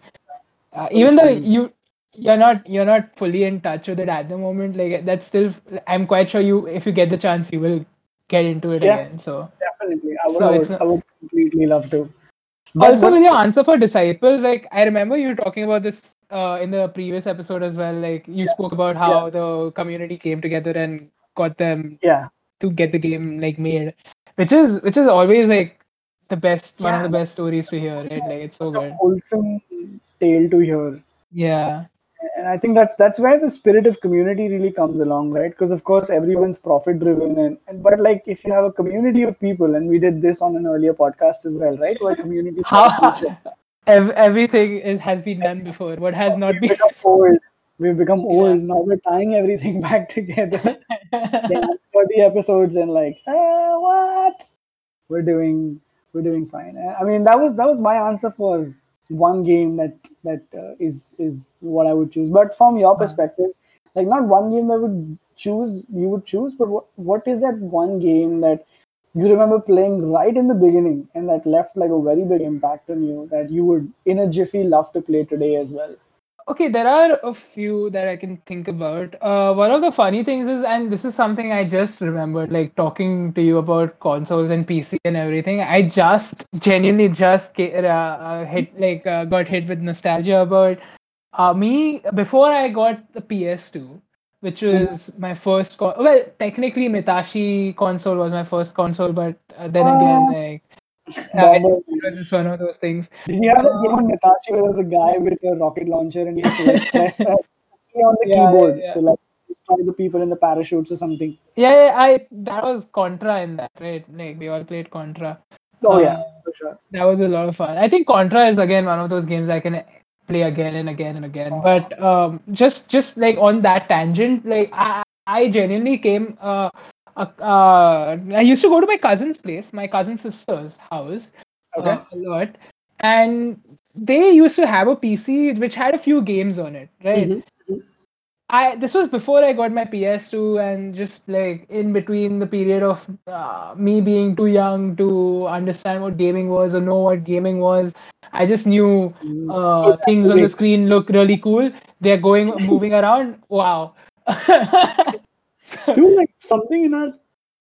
uh, even though you you're not you're not fully in touch with it at the moment, like that's still. I'm quite sure you if you get the chance, you will get into it Yeah, again. So definitely. I would, so I would, not. I would completely love to. But Also, what? with your answer for disciples, like I remember you talking about this uh, in the previous episode as well. Like you Yeah, spoke about yeah, how the community came together and got them yeah, to get the game like made, which is which is always like the best one of the best stories to hear, right? Like it's so good. wholesome tale to hear. Yeah. and i think that's that's where the spirit of community really comes along right because of course everyone's profit driven and, and but like if you have a community of people and we did this on an earlier podcast as well right are the *laughs* How ev- everything is, has been done before. What has not been? become old we've become Yeah. old now we're tying everything *laughs* back together *laughs* then 30 episodes and like uh, what we're doing we're doing fine i mean that was that was my answer for one game that that uh, is is what i would choose. But from your perspective like not one game that would choose you would choose but what, what is that one game that you remember playing right in the beginning and that left like a very big impact on you that you would in a jiffy love to play today as well Okay, there are a few that I can think about. Uh, one of the funny things is, and this is something I just remembered, like talking to you about consoles and PC and everything. I just genuinely just uh, uh, hit like uh, got hit with nostalgia about uh, me before I got the PS2, which Mhm. was my first. Co- well, technically, Mitashi console was my first console, but uh, then again, like uh, it, was just one of those things. Did you have that game Uh, on Mitashi where there was a guy with a rocket launcher and to like *laughs* press a on the yeah, keyboard yeah. to like destroy the people in the parachutes or something? Yeah, yeah, I that was Contra in that, right? Like we all played Contra. Oh Uh, yeah, for sure. that was a lot of fun. I think Contra is again one of those games I can play again and again and again. But um, just just like on that tangent, like I I genuinely came. Uh, uh, uh, I used to go to my cousin's place, my cousin sister's house, Okay. uh, a lot, and they used to have a PC which had a few games on it, right? hmm I this was before I got my PS2 and just like in between the period of uh, me being too young to understand what gaming was or know what gaming was. I just knew Mm. Uh, things on the screen look really cool. They're going moving around. Wow. *laughs* *laughs* Dude, like something in our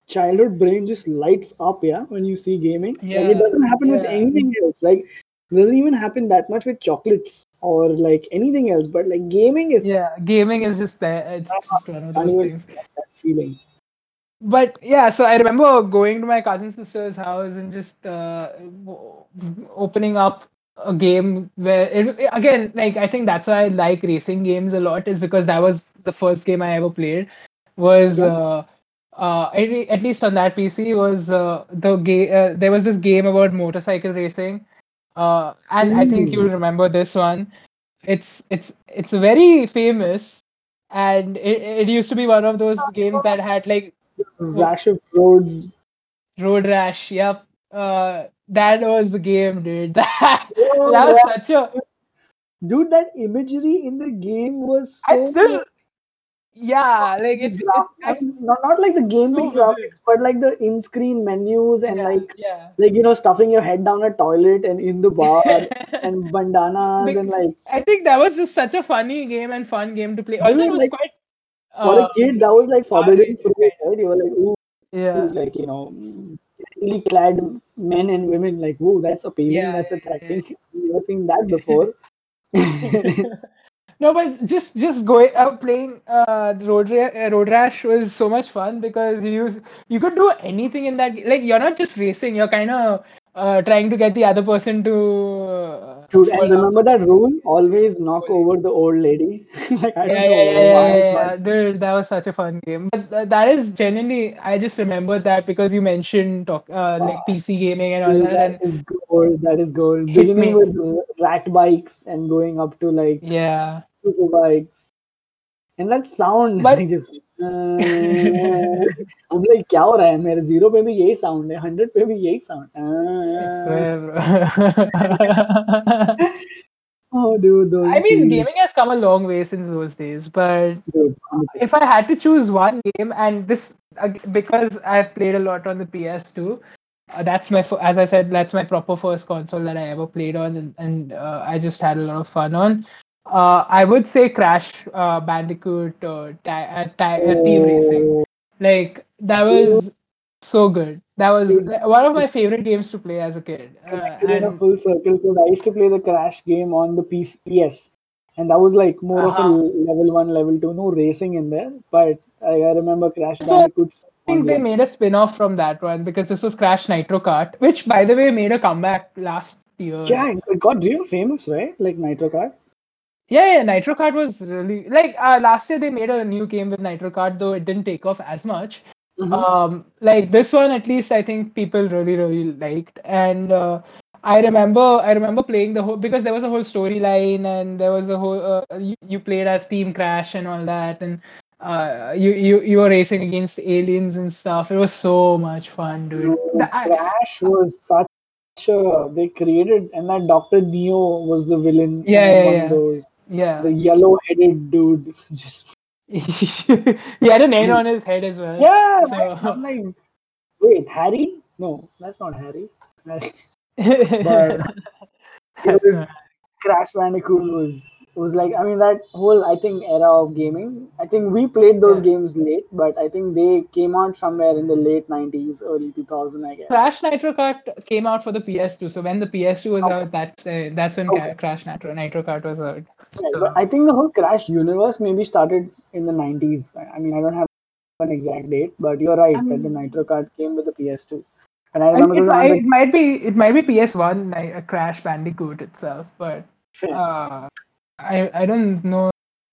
childhood brain just lights up, yeah, when you see gaming. Like it doesn't happen with anything else. Like it doesn't even happen that much with chocolates or like anything else. But like gaming is Yeah, gaming is just there. It's just one of those things. that feeling. but yeah so i remember going to my cousin sister's house and just uh, opening up a game where it, again like i think that's why i like racing games a lot is because that was the first game i ever played was uh, uh, at, least on that pc was uh, the game uh, there was this game about motorcycle racing uh, and i think you'll remember this one it's it's it's very famous and it, it used to be one of those games that had like Rash of roads. Road Rash, yep. Uh, that was the game, dude. *laughs* That, Oh, that was yeah. such a. Dude, that imagery in the game was I so still, yeah, like the it, it graph, I like mean, not, not like the gameplay so graphics, but like the in-screen menus and Yeah, like yeah. like you know stuffing your head down a toilet and in the bar *laughs* and bandanas Bec- and like I think that was just such a funny game and fun game to play. Also, it was like quite. for a Uh, kid that was like forbidden fruit, right? You were like, ooh, yeah, like you know, scantily clad men and women, like, whoa, that's appealing, yeah, that's yeah, yeah. attracting. *laughs* I've never seen that before. *laughs* no, but just just going uh, playing uh, road Ra- uh, road rash was so much fun because you use you could do anything in that. Like you're not just racing; you're kind of uh, trying to get the other person to uh, Dude, and remember that rule? Always knock over the old lady. *laughs* like Yeah, yeah, yeah, yeah, yeah. Dude, that was such a fun game. But th- that is genuinely, I just remember that because you mentioned talk, uh, like PC gaming and all dude, that, that and is gold. That is gold. Beginning me. with rat bikes and going up to like Yeah super bikes. And that sound, But like just uh, I'm like क्या हो रहा है मेरे zero पे भी यही sound है hundred पे भी यही sound I uh, swear, bro. oh dude those I mean, feels gaming has come a long way since those days, but dude if I had to choose one game, and this uh, because I've played a lot on the PS2, uh, that's my fir- as I said, that's my proper first console that I ever played on, and, and uh, I just had a lot of fun on. Uh, I would say Crash uh, Bandicoot uh, uh, uh, Team Racing. oh, Like that was so good. That was one of my favorite games to play as a kid. Uh, in a full circle because I used to play the Crash game on the PS, PS and that was like more of a uh-huh. level one, level two, no racing in there. But I, I remember Crash so I think they made a spin-off from that one because this was Crash Nitro Kart, which by the way made a comeback last year. Yeah, it got real famous, right? Like Nitro Kart. Yeah, yeah, Nitro Kart was really like uh, last year they made a new game with Nitro Kart, though it didn't take off as much. Mhm. Um, like this one, at least I think people really, really liked, and uh, I remember, I remember playing the whole because there was a whole storyline and there was a whole uh, you, you played as Team Crash and all that, and uh, you you you were racing against aliens and stuff. It was so much fun, dude. The- I- Crash was such a they created, and that Doctor Neo was the villain. Yeah, yeah, yeah. those. Yeah, The yellow-headed dude, *laughs* just *laughs* he had an N on his head as well. yeah. So-? I'm *laughs* like, wait, Harry? No, that's not Harry. but it was Crash Bandicoot was was like I mean that whole I think era of gaming. I think we played those Yeah. games late, but I think they came out somewhere in the late nineties, early two thousand, I guess. Crash Nitro Kart came out for the PS2, so when the PS2 was Okay. out, that uh, that's when Okay. Crash Nitro Nitro Kart was out. So- but I think the whole Crash universe maybe started in the nineties. I mean I don't have an exact date, but you're right that the Nitro Kart came with the PS2. And I remember it, those might, are it might be it might be PS1 like a Crash Bandicoot itself, but uh, I I don't know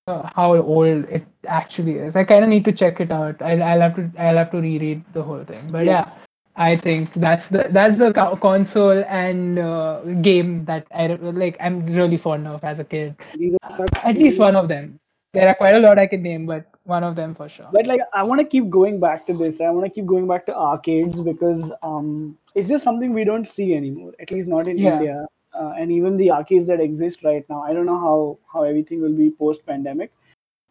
how old it actually is. I kind of need to check it out. I'll, I'll have to I'll have to reread the whole thing. But Yeah. yeah, I think that's the that's the console and uh, game that I like. I'm really fond of as a kid. These are such At least one of them. There are quite a lot I can name, but one of them for sure. but like i want to keep going back to this i want to keep going back to arcades because um it's just something we don't see anymore at least not in Yeah. india uh, and even the arcades that exist right now i don't know how how everything will be post pandemic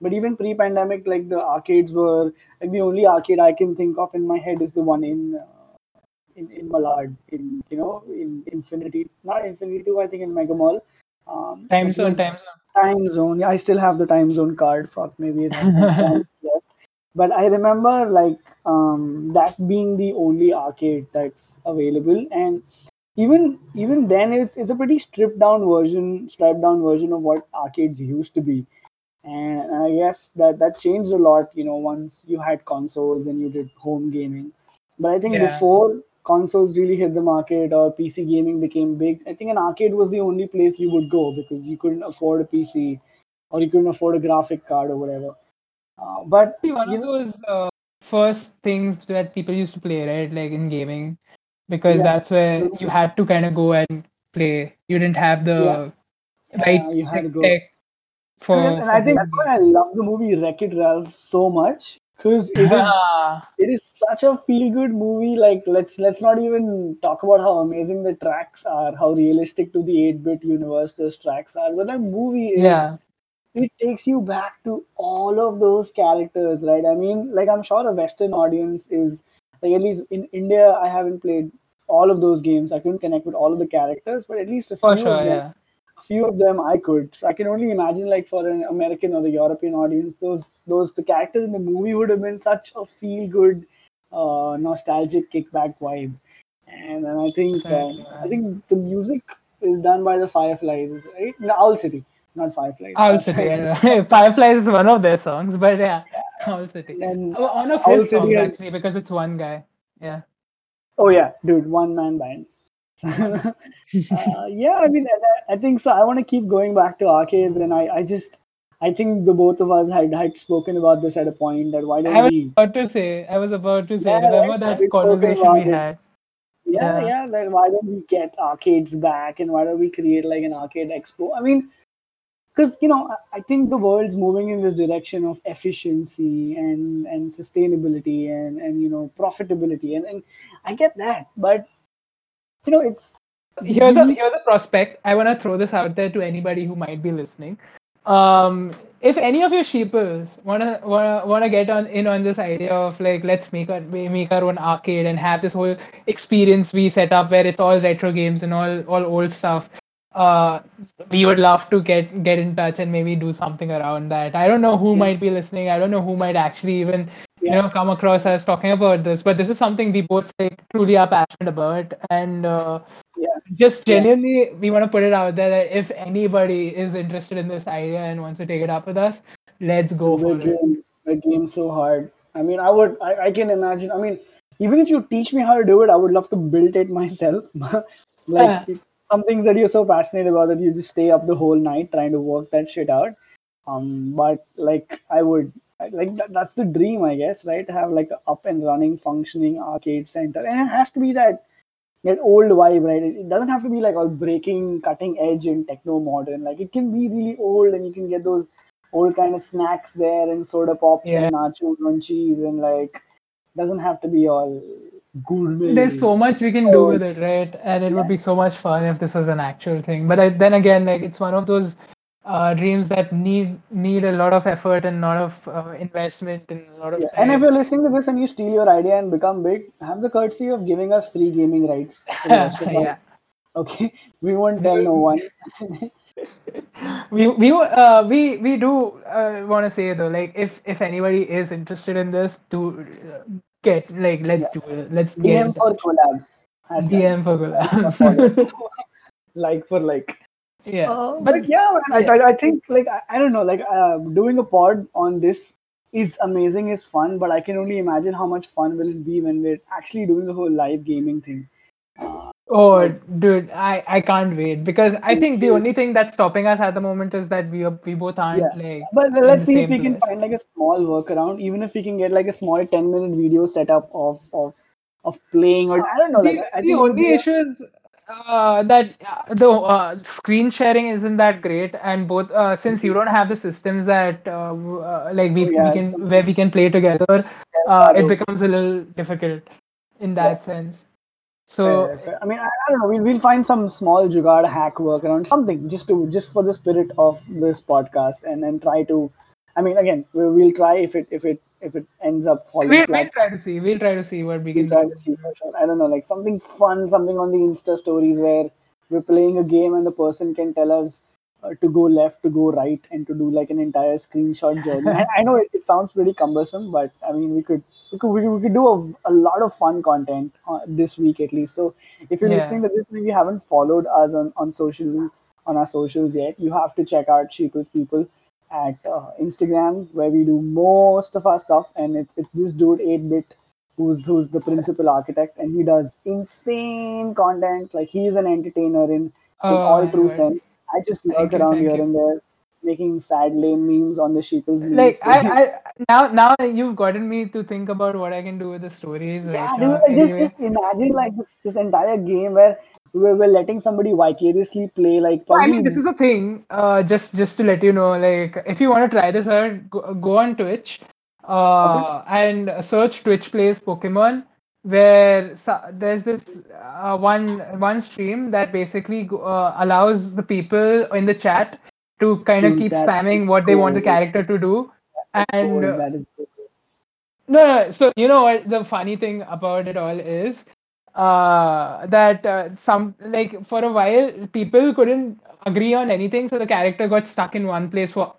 but even pre pandemic like the arcades were like the only arcade i can think of in my head is the one in uh, in, in Malad, in you know, in Infinity, not Infinity Two, I think in Mega Mall. Um, Time zone, time zone. Time zone. Yeah, I still have the time zone card. Fuck, maybe *laughs* it has left. But I remember like um, that being the only arcade that's available, and even even then is is a pretty stripped down version, stripped down version of what arcades used to be. And I guess that that changed a lot. You know, once you had consoles and you did home gaming. But I think Yeah. before consoles really hit the market or PC gaming became big, I think an arcade was the only place you would go because you couldn't afford a PC or you couldn't afford a graphic card or whatever. Uh, but one of those uh, first things that people used to play, right? Like in gaming, because Yeah, that's where true. you had to kind of go and play. You didn't have the right uh, you had to go. tech for. and, and I think that's why I love the movie Wreck It Ralph so much because it is *laughs* it is such a feel good movie. Like let's let's not even talk about how amazing the tracks are, how realistic to the eight bit universe those tracks are. But that movie is yeah, it takes you back to all of those characters, right? I mean, like I'm sure a Western audience is like at least in India, I haven't played all of those games. I couldn't connect with all of the characters, but at least a few for of them, Yeah, few of them I could. So I can only imagine like for an American or the European audience, those those the characters in the movie would have been such a feel good, uh, nostalgic kickback vibe. And, and I think um, I think the music is done by the Fireflies, right? No, Owl City, not Fireflies. Owl City. yeah. *laughs* Fireflies is one of their songs, but yeah, Owl City. And Oh, one of Owl his City songs has- actually, because it's one guy. Yeah. Oh yeah, dude, one man band. *laughs* uh, yeah, I mean, I, I think so. I want to keep going back to arcades, and I, I just, I think the both of us had had spoken about this at a point that why I don't was we? about to say, I was about to say, Yeah, remember right. that conversation we it. had? Yeah, Yeah. yeah. Like, why don't we get arcades back, and why don't we create like an arcade expo? I mean, because you know, I, I think the world's moving in this direction of efficiency and and sustainability and and you know profitability, and and I get that, but you know, it's here's a here's a prospect. I want to throw this out there to anybody who might be listening. Um, if any of your sheepers wanna wanna wanna get on in on this idea of like let's make our make our own arcade and have this whole experience we set up where it's all retro games and all all old stuff. Uh, we would love to get get in touch and maybe do something around that. I don't know who Yeah. might be listening. I don't know who might actually even you know come across us talking about this. But this is something we both like truly are passionate about and. Uh, yeah. just Yeah. genuinely we want to put it out there that if anybody is interested in this idea and wants to take it up with us let's go for we're it game, we're game so hard. I mean, I would, I, I can imagine. I mean, even if you teach me how to do it, I would love to build it *laughs* myself. *laughs* like some things that you're so passionate about that you just stay up the whole night trying to work that shit out. Um, but like I would, Like that, that's the dream, I guess, right? Have like a up and running, functioning arcade center, and it has to be that that old vibe, right? It, doesn't have to be like all breaking, cutting edge, and techno modern. Like it can be really old, and you can get those old kind of snacks there and soda pops Yeah. and nachos and cheese, and like doesn't have to be all gourmet. there's so much we can do with it right and it would be so much fun if this was an actual thing but I, then again like it's one of those uh, dreams that need need a lot of effort and a lot of uh, investment and a lot of Yeah. And if you're listening to this and you steal your idea and become big, have the courtesy of giving us free gaming rights for the rest of our yeah Okay, *laughs* we won't tell no one. *laughs* we we uh, we we do uh, want to say though like if if anybody is interested in this to uh, get like let's Yeah. do it let's DM for collabs. Hashtag. DM for collabs. *laughs* like for like. Yeah, Uh, but but yeah, I, I, I think like I, I don't know, like uh, doing a pod on this is amazing, is fun, but I can only imagine how much fun will it be when we're actually doing the whole live gaming thing. Uh, oh, like- dude, I I can't wait because I think the only thing that's stopping us at the moment is that we are, we both aren't Yeah. like. But let's see if we can find like a small workaround, even if we can get like a small ten minute video setup of of of playing or I don't know. Like the, I the think it would only issue is uh, that uh, the uh, screen sharing isn't that great, and both uh, since you don't have the systems that uh, uh, like we, Oh, yeah, we can where we can play together, uh, it becomes a little difficult in that sense. So Fair, fair. I mean, I, I don't know. We'll, we'll find some small jugaad hack workaround, something just to just for the spirit of this podcast, and then try to. I mean, again, we'll, we'll try if it if it if it ends up falling we'll, we'll try to see. We'll try to see what we We'll can try to see for sure. I don't know, like something fun, something on the Insta stories where we're playing a game and the person can tell us uh, to go left, to go right, and to do like an entire screenshot journey. *laughs* I, I know it, it sounds pretty cumbersome, but I mean, we could we could, we could, we could do a, a lot of fun content uh, this week at least. So if you're Yeah. listening to this and you haven't followed us on on social on our socials yet, you have to check out Sheeples People at uh, Instagram where we do most of our stuff, and it's, it's this dude eight bit who's who's the principal architect, and he does insane content. Like he is an entertainer in in Oh, all true sense. I just lurk around here you. and there, making sad lame memes on the Sheeples memes. Like. I, I now now you've gotten me to think about what I can do with the stories Yeah, right dude, now. like, just just imagine like this this entire game where we're, we're letting somebody vicariously play like I mean, this is a thing. Uh, just just to let you know, like if you want to try this out, go, go on Twitch, uh, and search Twitch plays Pokemon, where there's this uh, one one stream that basically uh, allows the people in the chat to kind of keep spamming what they want the character to do, and gold. that is gold. no, no. So you know what the funny thing about it all is uh, that uh, some like for a while people couldn't agree on anything, so the character got stuck in one place for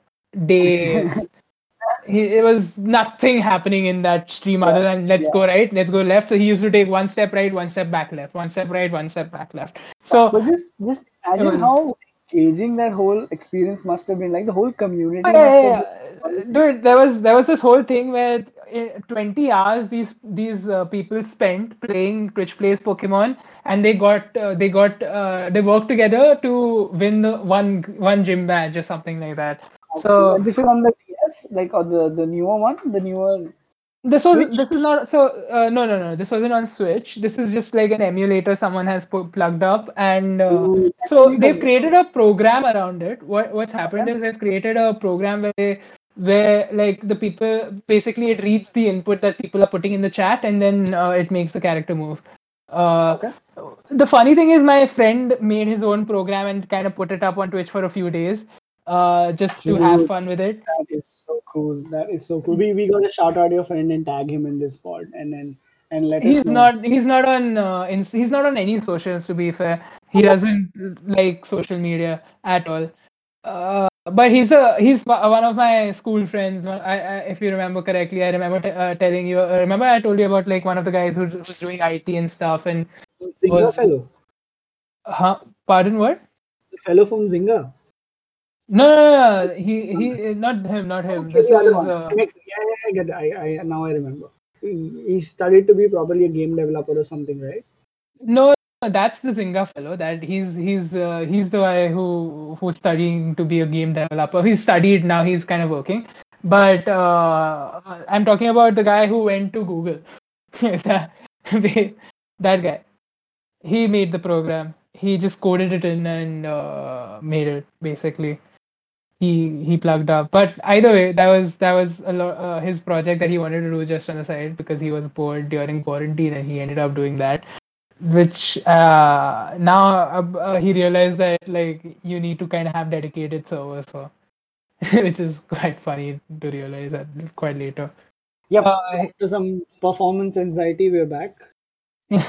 days. *laughs* he, it was nothing happening in that stream other than let's yeah. go right, let's go left. So he used to take one step right, one step back left, one step right, one step back left. So But just just imagine was- how engaging that whole experience must have been. Like the whole community Oh, yeah, yeah, yeah. dude there was there was this whole thing where eh, 20 hours these these uh, people spent playing Twitch plays Pokemon, and they got uh, they got uh, they worked together to win the one one gym badge or something like that. So this is on the DS, like or the the newer one, the newer. This was Switch? this is not so uh, no no no this wasn't on Switch. This is just like an emulator someone has pu- plugged up, and uh, Ooh, so they've created a program around it. What what's happened is they've created a program where they, where like the people basically it reads the input that people are putting in the chat and then uh, it makes the character move. Uh, Okay. The funny thing is, my friend made his own program and kind of put it up on Twitch for a few days, uh, just to have fun with it. That is so cool. That is so cool. We we gotta shout out your friend and tag him in this pod, and then and let He's not. He's not on. Uh, in, he's not on any socials. To be fair, he doesn't like social media at all. Uh, but he's the he's one of my school friends. I, I if you remember correctly, I remember t- uh, telling you. Uh, remember I told you about like one of the guys who was doing IT and stuff. And Zynga was- fellow, huh? Pardon what? the fellow from Zynga. No, no, no. He he not him, not him. Okay, This is uh, Yeah, yeah, I get. It. I, I now I remember. He, he studied to be probably a game developer or something, right? no. That's the Zynga fellow. That he's he's uh, he's the guy who who's studying to be a game developer. He's studied now. He's kind of working. But uh, I'm talking about the guy who went to Google. *laughs* that, that guy. He made the program. He just coded it in and uh, made it basically. He he plugged up. But either way, that was that was a lot uh, his project that he wanted to do just on the side because he was bored during quarantine and he ended up doing that which uh, now uh, uh, he realized that like you need to kind of have dedicated servers for *laughs* which is quite funny to realize that quite later Yeah, Uh, so some performance anxiety, we're back. *laughs* uh,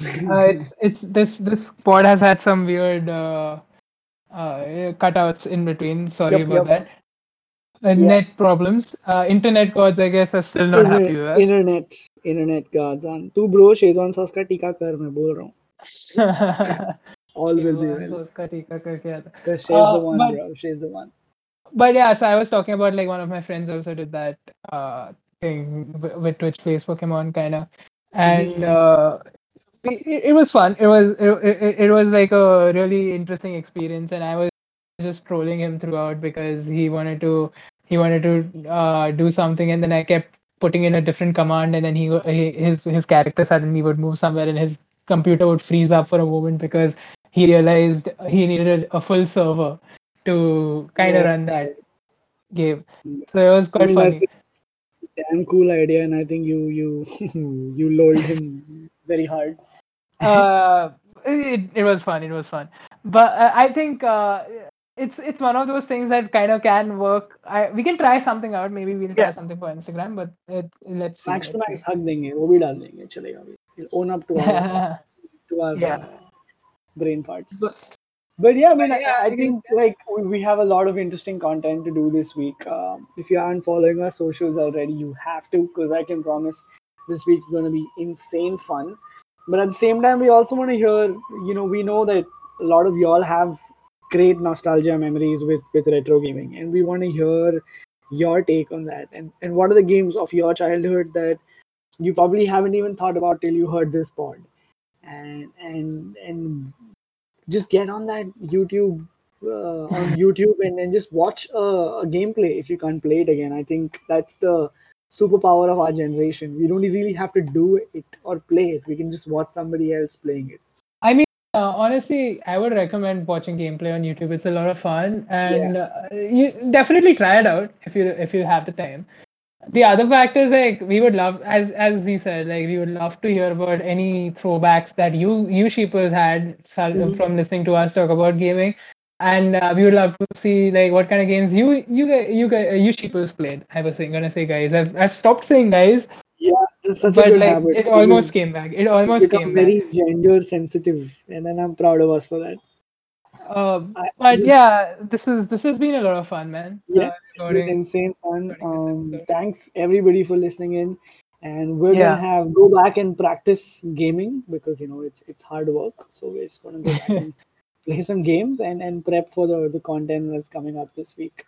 it's it's this this pod has had some weird uh, uh, cutouts in between sorry Yep, about yep. that uh, net problems uh, internet gods i guess are still not happy with us internet internet gods on तू bro Schezwan sauce का टीका कर मैं बोल रहा हूँ all will be Schezwan well sauce का टीका करके आता because she's Uh, the one but- bro she's the one but yeah, so I was talking about like one of my friends also did that uh thing w- with Twitch plays Pokemon kind of, and Mhm. uh, it, it was fun. It was it, it, it was like a really interesting experience, and I was just trolling him throughout because he wanted to he wanted to uh, do something, and then I kept putting in a different command, and then he, he his his character suddenly would move somewhere, and his computer would freeze up for a moment because he realized he needed a full server to kind of Yeah. run that game. So it was I quite mean, funny. damn cool idea and I think you you *laughs* you lulled him very hard uh, it, it was fun. It was fun. But uh, I think uh, it's it's one of those things that kind of can work. I we can try something out. Maybe we'll try Yeah. something for Instagram. But it, let's see. max to let's max hug देंगे वो भी डाल देंगे चलेगा भी We'll own up to our see. *laughs* to our Yeah. uh, brain farts But- but yeah I mean I, yeah, I I guess- think like we we have a lot of interesting content to do this week um, if you aren't following our socials already you have to because I can promise this week's going to be insane fun but at the same time we also want to hear you know we know that a lot of y'all have great nostalgia memories with with retro gaming and we want to hear your take on that. And and what are the games of your childhood that you probably haven't even thought about till you heard this pod? And and and just get on that youtube uh, on *laughs* youtube and, and just watch a, a gameplay if you can't play it again. I think that's the superpower of our generation we don't really have to do it or play it we can just watch somebody else playing it I mean, uh, honestly, I would recommend watching gameplay on YouTube. It's a lot of fun, and uh, you definitely try it out if you if you have the time. The other fact is like we would love, as as he said, like we would love to hear about any throwbacks that you you sheepers had Mhm. from listening to us talk about gaming, and uh, we would love to see like what kind of games you you you gu- you sheepers played. I was saying, gonna say guys. I've I've stopped saying guys, yeah such a good like habit it almost came back. It almost came back. very gender sensitive and then i'm proud of us for that Uh, but just- yeah, this is this has been a lot of fun, man. yeah Uh, it's been insane fun um thanks everybody for listening in and we're Yeah. gonna have go back and practice gaming because you know it's it's hard work so we're just gonna go back *laughs* and play some games and and prep for the the content that's coming up this week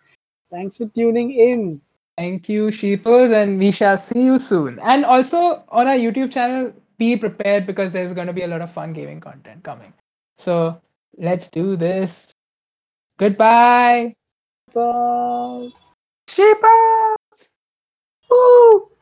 thanks for tuning in Thank you, Sheepers, and we shall see you soon. And also on our YouTube channel, be prepared because there's going to be a lot of fun gaming content coming. So let's do this. Goodbye, Balls. Sheepers! Woo!